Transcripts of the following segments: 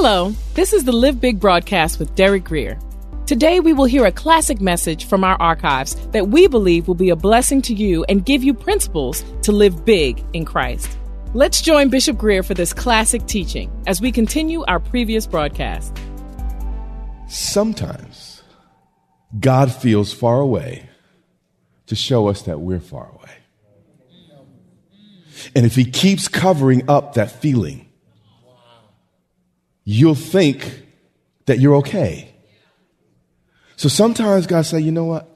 Hello, this is the Live Big broadcast with Derek Grier. Today we will hear a classic message from our archives that we believe will be a blessing to you and give you principles to live big in Christ. Let's join Bishop Grier for this classic teaching as we continue our previous broadcast. Sometimes God feels far away to show us that we're far away. And if He keeps covering up that feeling, you'll think that you're okay. So sometimes God say, you know what?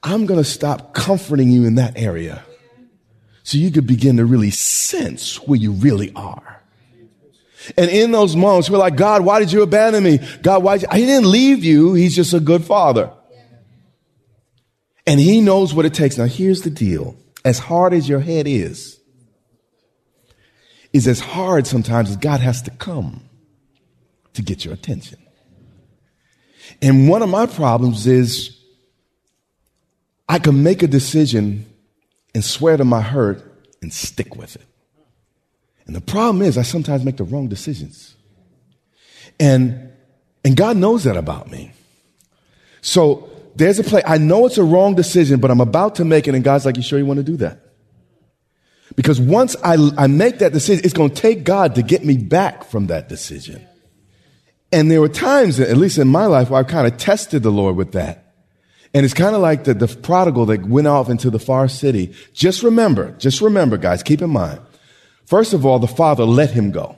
I'm going to stop comforting you in that area so you could begin to really sense where you really are. And in those moments, we're like, God, why did you abandon me? God, why? He didn't leave you. He's just a good father. And he knows what it takes. Now, here's the deal. As hard as your head is, is as hard sometimes as God has to come to get your attention. And one of my problems is I can make a decision and swear to my hurt and stick with it. And the problem is I sometimes make the wrong decisions. And and God knows that about me. So there's a place I know it's a wrong decision, but I'm about to make it, and God's like, You sure you want to do that? Because once I, I make that decision, it's going to take God to get me back from that decision. And there were times, at least in my life, where I've kind of tested the Lord with that. And it's kind of like the, the prodigal that went off into the far city. Just remember, just remember, guys, keep in mind. First of all, the father let him go.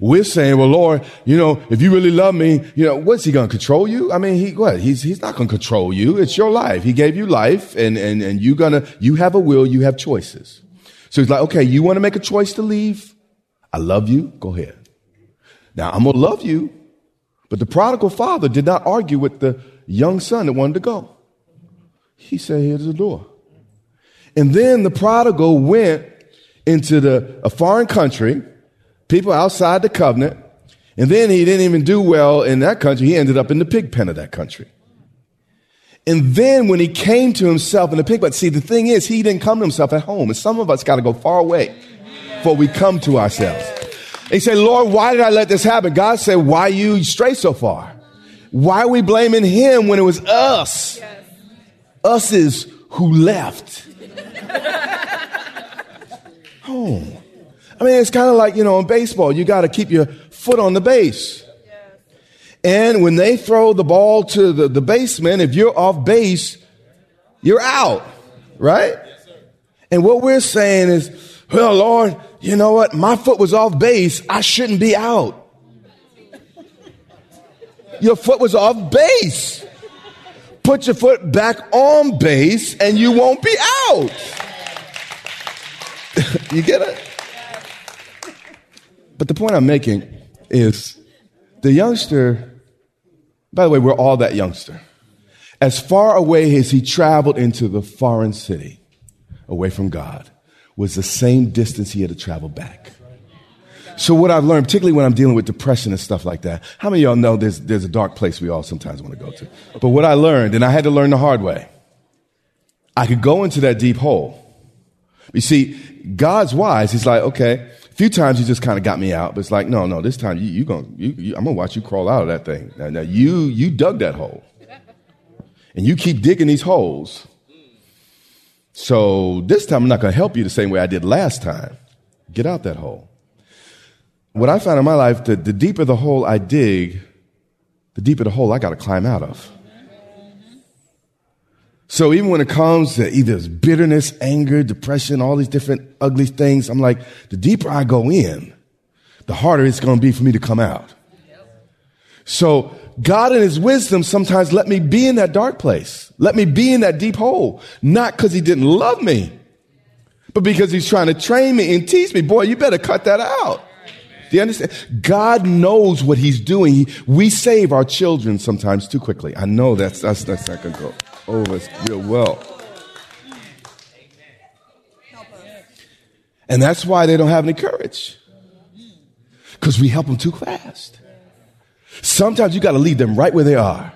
We're saying, well, Lord, you know, if you really love me, you know, what's he going to control you? I mean, he, what? He's, he's not going to control you. It's your life. He gave you life and, and, and you gonna, you have a will, you have choices. So he's like, okay, you want to make a choice to leave? I love you. Go ahead. Now I'm going to love you. But the prodigal father did not argue with the young son that wanted to go. He said, here's the door. And then the prodigal went into the, a foreign country, people outside the covenant, and then he didn't even do well in that country. He ended up in the pig pen of that country. And then when he came to himself in the pig pen, see, the thing is, he didn't come to himself at home. And some of us got to go far away before we come to ourselves. He said, Lord, why did I let this happen? God said, why you stray so far? Why are we blaming him when it was us? Yes. Us is who left. oh. I mean, it's kind of like, you know, in baseball, you got to keep your foot on the base. Yes. And when they throw the ball to the, the baseman, if you're off base, you're out, right? Yes, and what we're saying is, well, Lord, you know what? My foot was off base. I shouldn't be out. Your foot was off base. Put your foot back on base and you won't be out. you get it? But the point I'm making is the youngster, by the way, we're all that youngster. As far away as he traveled into the foreign city, away from God, was the same distance he had to travel back. So what I've learned, particularly when I'm dealing with depression and stuff like that, how many of y'all know there's, there's a dark place we all sometimes want to go to? But what I learned, and I had to learn the hard way, I could go into that deep hole. You see, God's wise. He's like, okay, a few times he just kind of got me out, but it's like, no, no, this time you, you going you, you, I'm gonna watch you crawl out of that thing. Now, now you, you dug that hole. And you keep digging these holes So this time I'm not going to help you the same way I did last time. Get out that hole. What I found in my life, that the deeper the hole I dig, the deeper the hole I got to climb out of. So even when it comes to either bitterness, anger, depression, all these different ugly things, I'm like, the deeper I go in, the harder it's going to be for me to come out. So God in his wisdom sometimes let me be in that dark place. Let me be in that deep hole. Not because he didn't love me, but because he's trying to train me and teach me. Boy, you better cut that out. Do you understand? God knows what he's doing. we save our children sometimes too quickly. I know that's, that's, that's not going to go over real well. And that's why they don't have any courage. Because we help them too fast. Sometimes you got to leave them right where they are.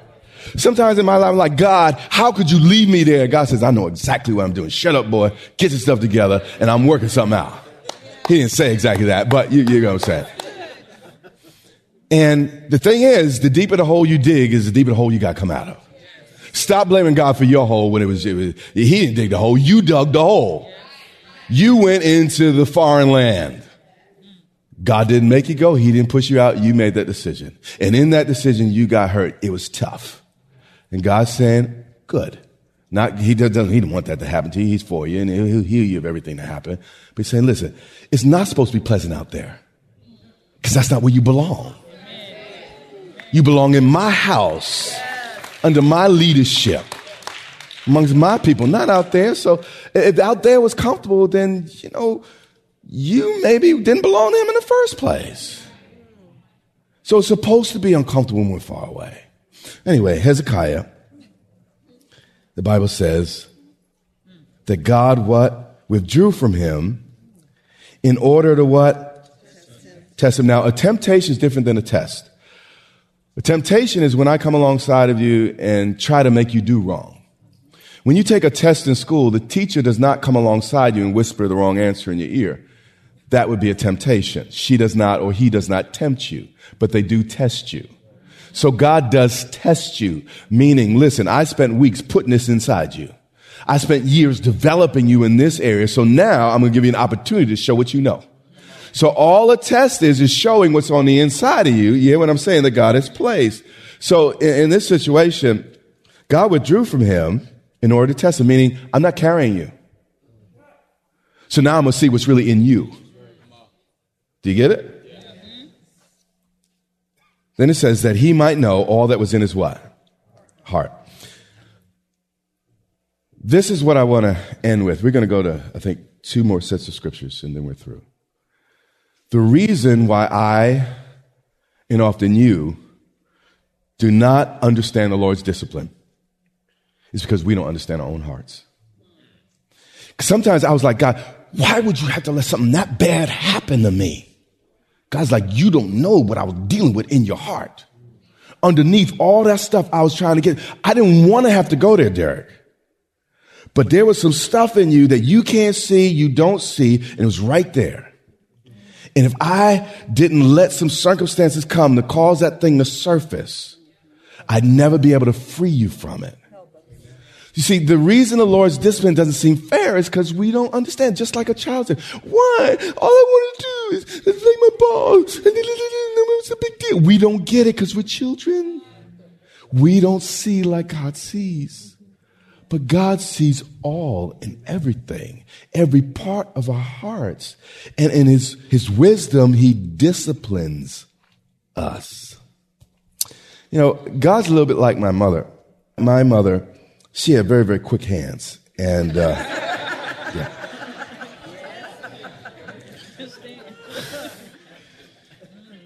Sometimes in my life, I'm like, God, how could you leave me there? God says, I know exactly what I'm doing. Shut up, boy. Get your stuff together, and I'm working something out. He didn't say exactly that, but you, you know what I'm saying. And the thing is, the deeper the hole you dig is the deeper the hole you got to come out of. Stop blaming God for your hole when it was, it was, he didn't dig the hole. You dug the hole. You went into the foreign land. God didn't make you go. He didn't push you out. You made that decision. And in that decision, you got hurt. It was tough. And God's saying, good. Not, he doesn't, he didn't want that to happen to you. He's for you and he'll heal you of everything that happened. But he's saying, listen, it's not supposed to be pleasant out there. Cause that's not where you belong. You belong in my house under my leadership amongst my people, not out there. So if out there was comfortable, then, you know, you maybe didn't belong to him in the first place. So it's supposed to be uncomfortable when we're far away. Anyway, Hezekiah, the Bible says that God what? Withdrew from him in order to what? Test him. Now, a temptation is different than a test. A temptation is when I come alongside of you and try to make you do wrong. When you take a test in school, the teacher does not come alongside you and whisper the wrong answer in your ear. That would be a temptation. She does not or he does not tempt you, but they do test you. So God does test you, meaning, listen, I spent weeks putting this inside you. I spent years developing you in this area. So now I'm going to give you an opportunity to show what you know. So all a test is, is showing what's on the inside of you. You hear what I'm saying? That God has placed. So in, in this situation, God withdrew from him in order to test him, meaning I'm not carrying you. So now I'm going to see what's really in you. Do you get it? Then it says that he might know all that was in his what? Heart. This is what I want to end with. We're going to go to, I think, two more sets of scriptures and then we're through. The reason why I, and often you, do not understand the Lord's discipline is because we don't understand our own hearts. Sometimes I was like, God, why would you have to let something that bad happen to me? God's like, you don't know what I was dealing with in your heart. Underneath all that stuff I was trying to get, I didn't want to have to go there, Derek. But there was some stuff in you that you can't see, you don't see, and it was right there. And if I didn't let some circumstances come to cause that thing to surface, I'd never be able to free you from it. You see, the reason the Lord's discipline doesn't seem fair is because we don't understand, just like a child said, why? All I want to do is, play my ball. And it's a big deal. We don't get it because we're children. We don't see like God sees. But God sees all and everything, every part of our hearts. And in his, his wisdom, he disciplines us. You know, God's a little bit like my mother. My mother, she had very, very quick hands. And, uh, yeah.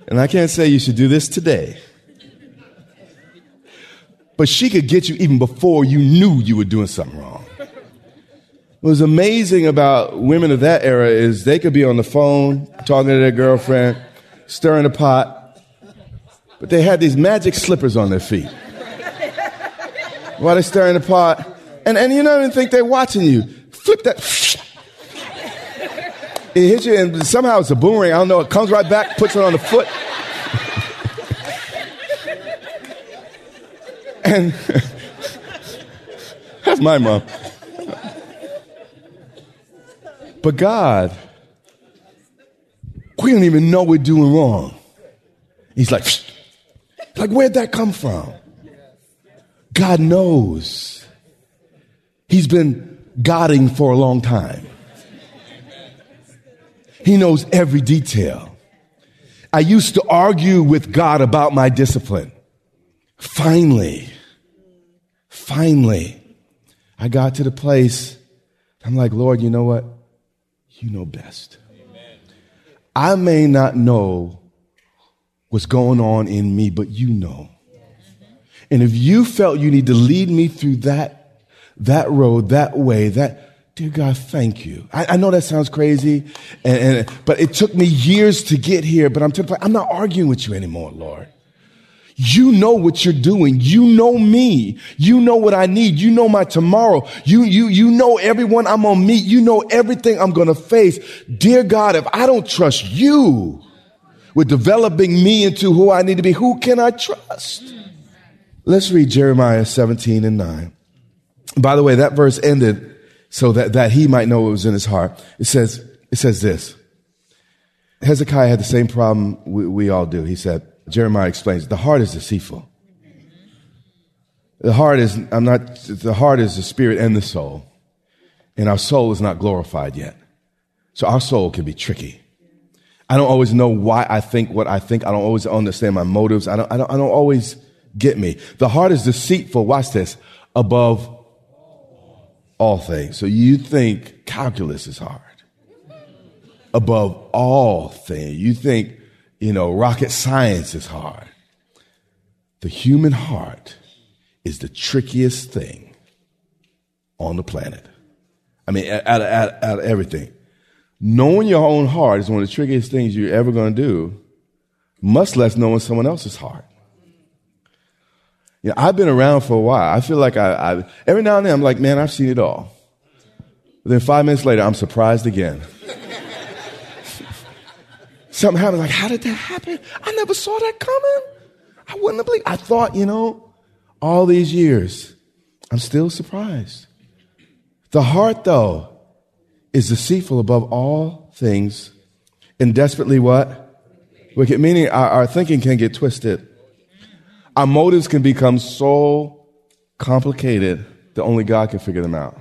And I can't say you should do this today. But she could get you even before you knew you were doing something wrong. What was amazing about women of that era is they could be on the phone talking to their girlfriend, stirring the pot, but they had these magic slippers on their feet while they're stirring the pot. And, and you don't even think they're watching you. Flip that. It hits you, and somehow it's a boomerang. I don't know. It comes right back, puts it on the foot. and that's my mom. But God, we don't even know we're doing wrong. He's like, like, where'd that come from? God knows. He's been godding for a long time. He knows every detail. I used to argue with God about my discipline. Finally, finally, I got to the place. I'm like, Lord, you know what? You know best. I may not know what's going on in me, but you know. And if you felt you need to lead me through that, that road, that way, that, dear God, thank you. I, I know that sounds crazy, and, and, but it took me years to get here, but I'm, to, I'm not arguing with you anymore, Lord. You know what you're doing. You know me. You know what I need. You know my tomorrow. You, you, you know everyone I'm to meet. You know everything I'm to face. Dear God, if I don't trust you with developing me into who I need to be, who can I trust? Let's read Jeremiah 17 and 9. By the way, that verse ended so that, that he might know what was in his heart. It says, it says this. Hezekiah had the same problem we, we all do. He said, Jeremiah explains, the heart is deceitful. The heart is, I'm not, the heart is the spirit and the soul. And our soul is not glorified yet. So our soul can be tricky. I don't always know why I think what I think. I don't always understand my motives. I don't, I don't, I don't always get me. The heart is deceitful. Watch this. Above all things. So you think calculus is hard. Above all things. You think you know, rocket science is hard. The human heart is the trickiest thing on the planet. I mean, out of, out, out of everything. Knowing your own heart is one of the trickiest things you're ever going to do, much less knowing someone else's heart. You know, I've been around for a while. I feel like I, I every now and then I'm like, man, I've seen it all. But then five minutes later, I'm surprised again. Something happened. Like, how did that happen? I never saw that coming. I wouldn't have believed. I thought, you know, all these years, I'm still surprised. The heart, though, is deceitful above all things and desperately what? Wicked. Meaning our, our thinking can get twisted. Our motives can become so complicated that only God can figure them out.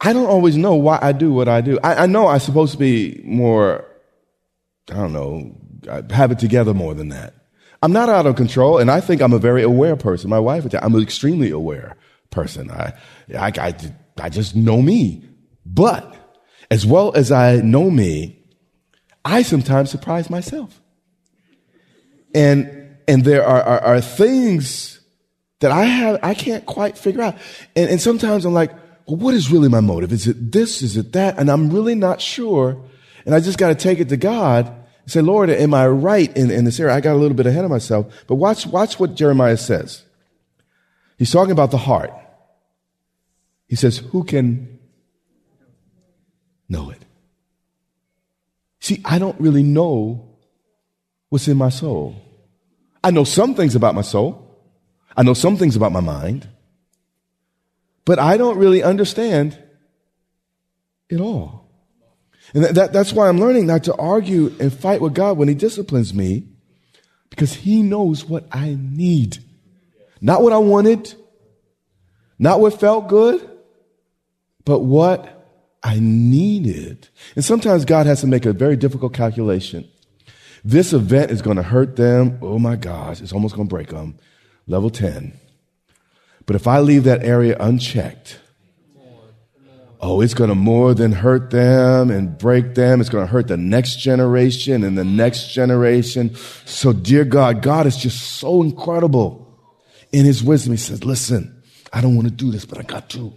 I don't always know why I do what I do. I, I know I'm supposed to be more, I don't know, have it together more than that. I'm not out of control, and I think I'm a very aware person. My wife, I'm an extremely aware person. I, I, I, I just know me. But as well as I know me, I sometimes surprise myself. And, and there are, are, are things that I have, I can't quite figure out. And, and sometimes I'm like, well, what is really my motive? Is it this? Is it that? And I'm really not sure. And I just got to take it to God and say, Lord, am I right in, in this area? I got a little bit ahead of myself. But watch, watch what Jeremiah says. He's talking about the heart. He says, who can know it? See, I don't really know what's in my soul. I know some things about my soul. I know some things about my mind. But I don't really understand it all. And that, that, that's why I'm learning not to argue and fight with God when He disciplines me, because He knows what I need. Not what I wanted, not what felt good, but what I needed. And sometimes God has to make a very difficult calculation. This event is going to hurt them. Oh my gosh, it's almost going to break them. Level 10. But if I leave that area unchecked, oh, it's going to more than hurt them and break them. It's going to hurt the next generation and the next generation. So, dear God, God is just so incredible in his wisdom. He says, listen, I don't want to do this, but I got to.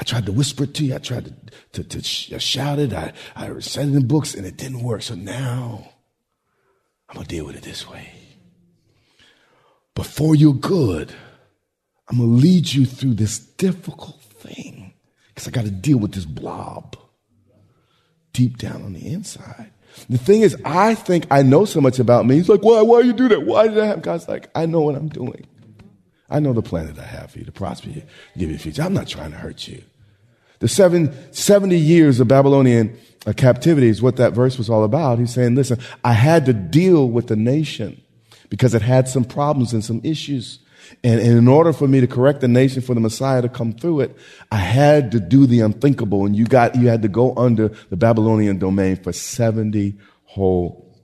I tried to whisper it to you. I tried to, to, to shout it. I, I said it in books and it didn't work. So now I'm going to deal with it this way. Before you're good, I'm going to lead you through this difficult thing because I got to deal with this blob deep down on the inside. The thing is, I think I know so much about me. He's like, why, why you do that? Why did that happen? God's like, I know what I'm doing. I know the plan that I have for you to prosper you, give you a future. I'm not trying to hurt you. The seven, 70 years of Babylonian uh, captivity is what that verse was all about. He's saying, listen, I had to deal with the nation because it had some problems and some issues. And, and, in order for me to correct the nation for the Messiah to come through it, I had to do the unthinkable. And you got, you had to go under the Babylonian domain for 70 whole,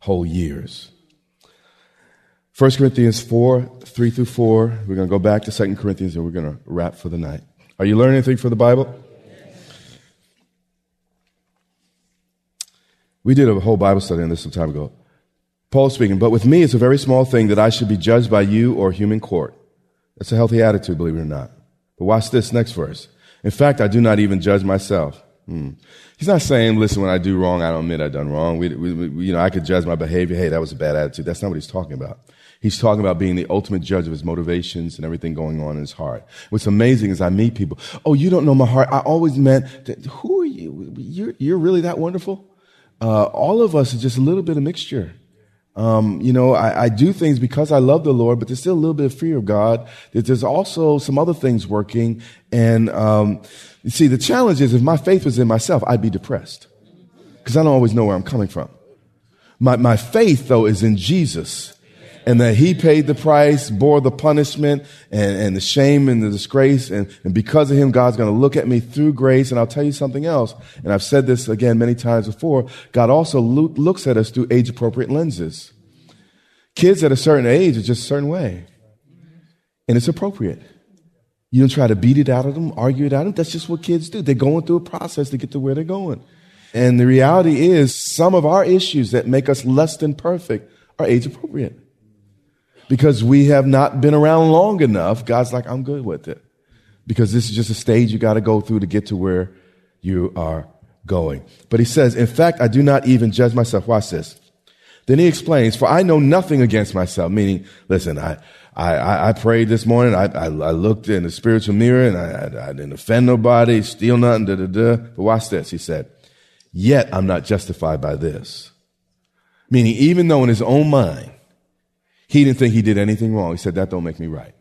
whole years. 1 Corinthians 4, 3 through 4. We're going to go back to 2 Corinthians and we're going to wrap for the night. Are you learning anything from the Bible? We did a whole Bible study on this some time ago. Paul speaking, but with me it's a very small thing that I should be judged by you or human court. That's a healthy attitude, believe it or not. But watch this next verse. In fact, I do not even judge myself. Hmm. He's not saying, listen, when I do wrong, I don't admit I've done wrong. We, we, we, you know, I could judge my behavior. Hey, that was a bad attitude. That's not what he's talking about. He's talking about being the ultimate judge of his motivations and everything going on in his heart. What's amazing is I meet people. Oh, you don't know my heart. I always meant that, who are you? You're, you're really that wonderful? Uh, all of us is just a little bit of mixture. Um, you know, I, I, do things because I love the Lord, but there's still a little bit of fear of God. There's also some other things working. And, um, you see, the challenge is if my faith was in myself, I'd be depressed because I don't always know where I'm coming from. My, my faith, though, is in Jesus and that he paid the price, bore the punishment and, and the shame and the disgrace. And, and because of him, God's going to look at me through grace. And I'll tell you something else. And I've said this again many times before. God also lo- looks at us through age appropriate lenses. Kids at a certain age are just a certain way. And it's appropriate. You don't try to beat it out of them, argue it out of them. That's just what kids do. They're going through a process to get to where they're going. And the reality is some of our issues that make us less than perfect are age appropriate because we have not been around long enough, God's like, I'm good with it. Because this is just a stage you got to go through to get to where you are going. But he says, in fact, I do not even judge myself. Watch this. Then he explains, for I know nothing against myself, meaning, listen, I, I, I prayed this morning. I, I, I, looked in the spiritual mirror and I, I, didn't offend nobody, steal nothing, da, da, da. But watch this. He said, yet I'm not justified by this. Meaning, even though in his own mind, he didn't think he did anything wrong. He said, that don't make me right.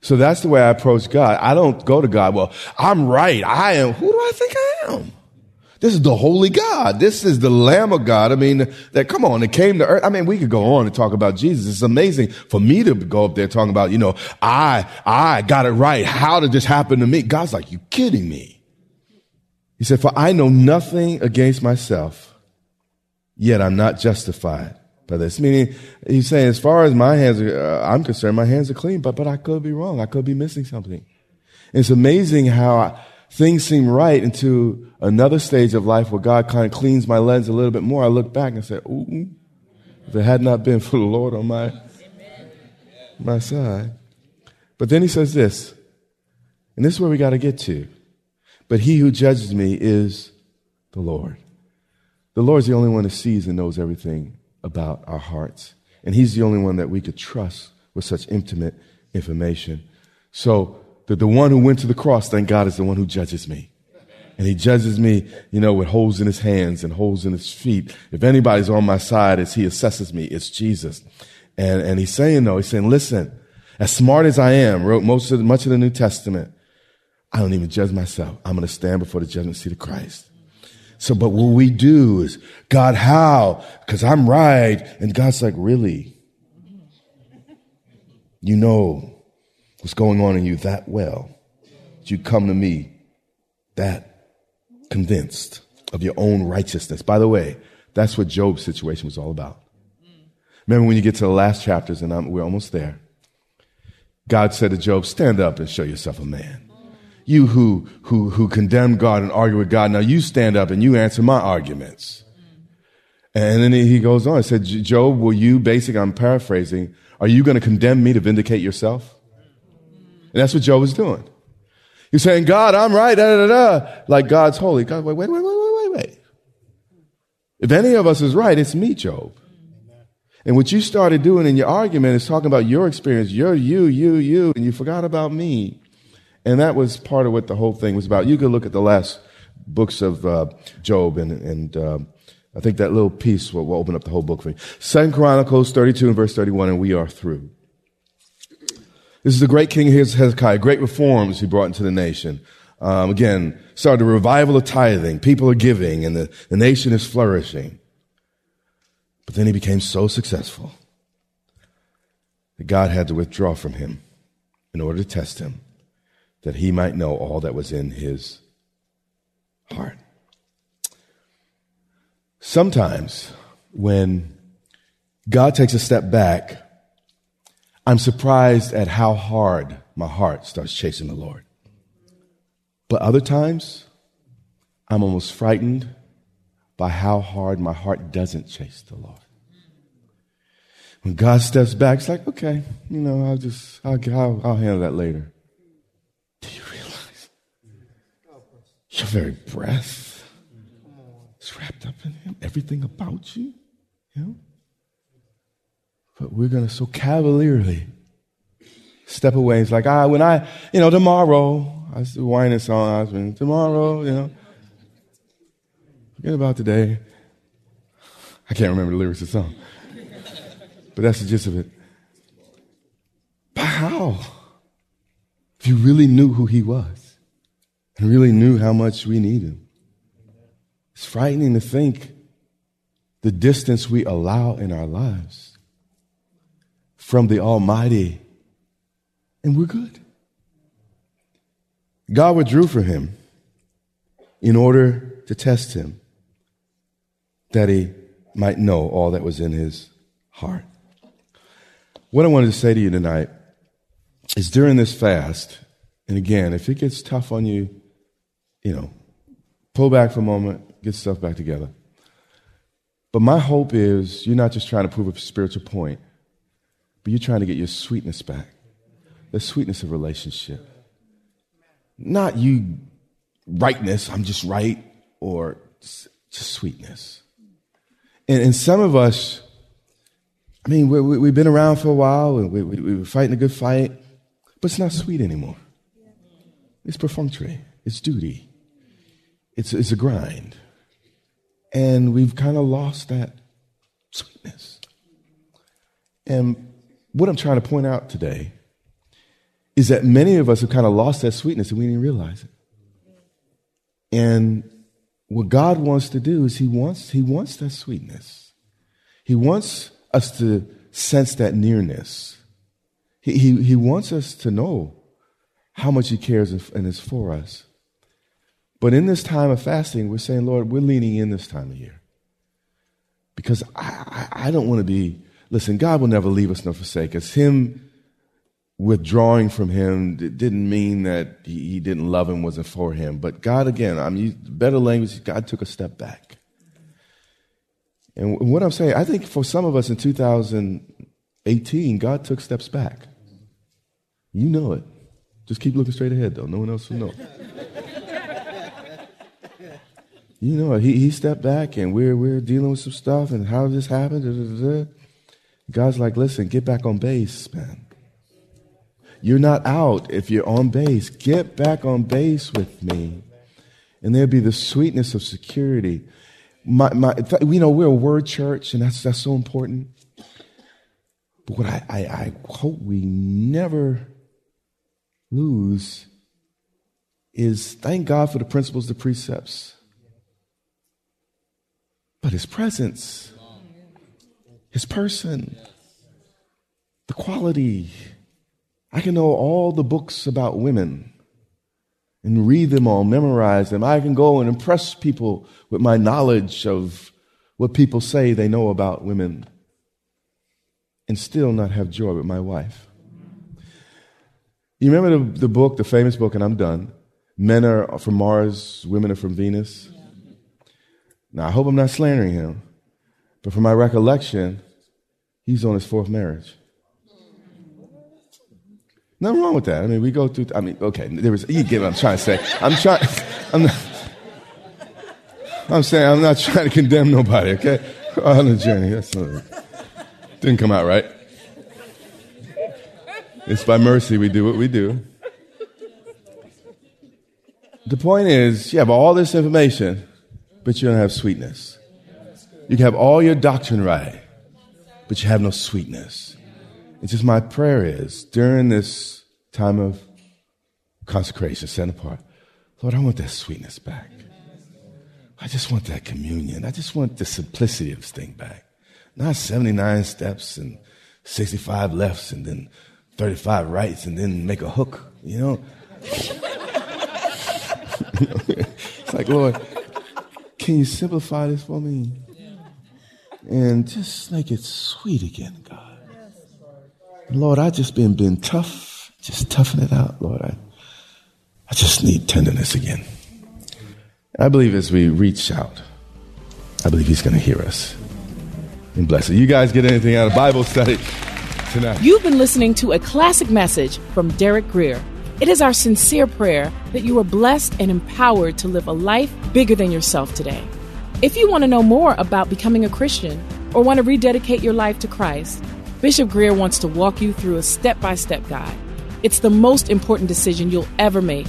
So that's the way I approach God. I don't go to God, well, I'm right. I am. Who do I think I am? This is the holy God. This is the Lamb of God. I mean, that come on, it came to earth. I mean, we could go on and talk about Jesus. It's amazing for me to go up there talking about, you know, I, I got it right. How did this happen to me? God's like, you kidding me? He said, for I know nothing against myself, yet I'm not justified by this. Meaning, he's saying, as far as my hands are, uh, I'm concerned, my hands are clean, but, but I could be wrong. I could be missing something. It's amazing how I, things seem right into another stage of life where God kind of cleans my lens a little bit more. I look back and say, ooh, if it had not been for the Lord on my, my side. But then he says this, and this is where we got to get to. But he who judges me is the Lord. The Lord's the only one who sees and knows everything about our hearts. And He's the only one that we could trust with such intimate information. So the, the one who went to the cross, thank God, is the one who judges me. And he judges me, you know, with holes in his hands and holes in his feet. If anybody's on my side as he assesses me, it's Jesus. And, and he's saying, though, he's saying, listen, as smart as I am, wrote most of, much of the New Testament, I don't even judge myself. I'm going to stand before the judgment seat of Christ. So, but what we do is, God, how? Because I'm right. And God's like, really? You know what's going on in you that well. You come to me that convinced of your own righteousness. By the way, that's what Job's situation was all about. Remember when you get to the last chapters, and I'm, we're almost there. God said to Job, Stand up and show yourself a man you who, who, who condemn God and argue with God, now you stand up and you answer my arguments. And then he goes on. He said, Job, will you, basically, I'm paraphrasing, are you going to condemn me to vindicate yourself? And that's what Job was doing. He's saying, God, I'm right, da, da, da, like God's holy. God, wait, wait, wait, wait, wait, wait. If any of us is right, it's me, Job. And what you started doing in your argument is talking about your experience, your you, you, you, and you forgot about me. And that was part of what the whole thing was about. You could look at the last books of uh, Job, and, and uh, I think that little piece will, will, open up the whole book for you. Second Chronicles 32 and verse 31, and we are through. This is the great king Hezekiah, great reforms he brought into the nation. Um, again, started a revival of tithing. People are giving and the, the nation is flourishing. But then he became so successful that God had to withdraw from him in order to test him, that he might know all that was in his heart. Sometimes when God takes a step back, I'm surprised at how hard my heart starts chasing the Lord. But other times, I'm almost frightened by how hard my heart doesn't chase the Lord. When God steps back, it's like, okay, you know, I'll just, I'll, I'll, I'll handle that later. Do you realize your very breath is wrapped up in Him? Everything about you, know? But we're going to so cavalierly step away. It's like, ah, when I, you know, tomorrow, I was whining song, I was been, tomorrow, you know. Forget about today. I can't remember the lyrics of the song. But that's the gist of it. But how? If you really knew who he was and really knew how much we need him. It's frightening to think the distance we allow in our lives from the Almighty, and we're good. God withdrew from him in order to test him, that he might know all that was in his heart. What I wanted to say to you tonight is during this fast, and again, if it gets tough on you, you know, pull back for a moment, get stuff back together. But my hope is you're not just trying to prove a spiritual point but you're trying to get your sweetness back the sweetness of relationship. Not you rightness, I'm just right, or just sweetness. And, and some of us, I mean, we, have been around for a while and we, we, we were fighting a good fight, but it's not sweet anymore. It's perfunctory, it's duty, it's, it's a grind. And we've kind of lost that sweetness. And what I'm trying to point out today is that many of us have kind of lost that sweetness and we didn't realize it. And what God wants to do is He wants He wants that sweetness. He wants us to sense that nearness. He, he, he wants us to know how much He cares and is for us. But in this time of fasting, we're saying, Lord, we're leaning in this time of year. Because I, I, I don't want to be Listen, God will never leave us nor forsake us. Him withdrawing from him didn't mean that he didn't love him, wasn't for him. But God, again, I mean, better language, God took a step back. And what I'm saying, I think for some of us in 2018, God took steps back. You know it. Just keep looking straight ahead, though. No one else will know. You know, he, he stepped back and we're, we're dealing with some stuff and how this happen? Da, da, da, God's like, listen, get back on base, man. You're not out if you're on base. Get back on base with me. And there'll be the sweetness of security. My, my, you know, we're a word church, and that's, that's so important. But what I, I, I hope we never lose is thank God for the principles, the precepts, but His presence his person, the quality. I can know all the books about women and read them all, memorize them. I can go and impress people with my knowledge of what people say they know about women and still not have joy with my wife. You remember the, the book, the famous book, and I'm done. Men are from Mars, women are from Venus. Now, I hope I'm not slandering him. But from my recollection, he's on his fourth marriage. Nothing wrong with that. I mean, we go through. I mean, okay, there was. You get what I'm trying to say. I'm trying. I'm not. I'm saying I'm not trying to condemn nobody. Okay, on the journey. That's not, didn't come out right. It's by mercy we do what we do. The point is, you have all this information, but you don't have sweetness. You can have all your doctrine right, but you have no sweetness. It's just my prayer is during this time of consecration, set apart, Lord, I want that sweetness back. I just want that communion. I just want the simplicity of this thing back. Not 79 steps and 65 lefts and then 35 rights and then make a hook, you know? it's like, Lord, can you simplify this for me? And just make it sweet again, God. Lord, I just been been tough. Just toughen it out, Lord. I, I just need tenderness again. I believe as we reach out, I believe He's going to hear us and bless it. You guys get anything out of Bible study tonight? You've been listening to a classic message from Derek Grier. It is our sincere prayer that you are blessed and empowered to live a life bigger than yourself today. If you want to know more about becoming a Christian or want to rededicate your life to Christ, Bishop Grier wants to walk you through a step by step guide. It's the most important decision you'll ever make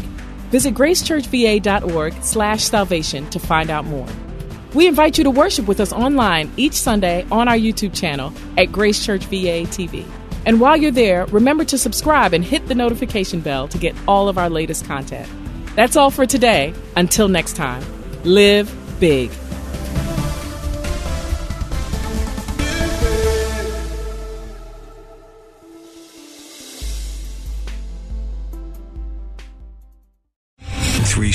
Visit gracechurchva.org slash salvation to find out more. We invite you to worship with us online each Sunday on our YouTube channel at Grace Church VA TV. And while you're there, remember to subscribe and hit the notification bell to get all of our latest content. That's all for today. Until next time, live big.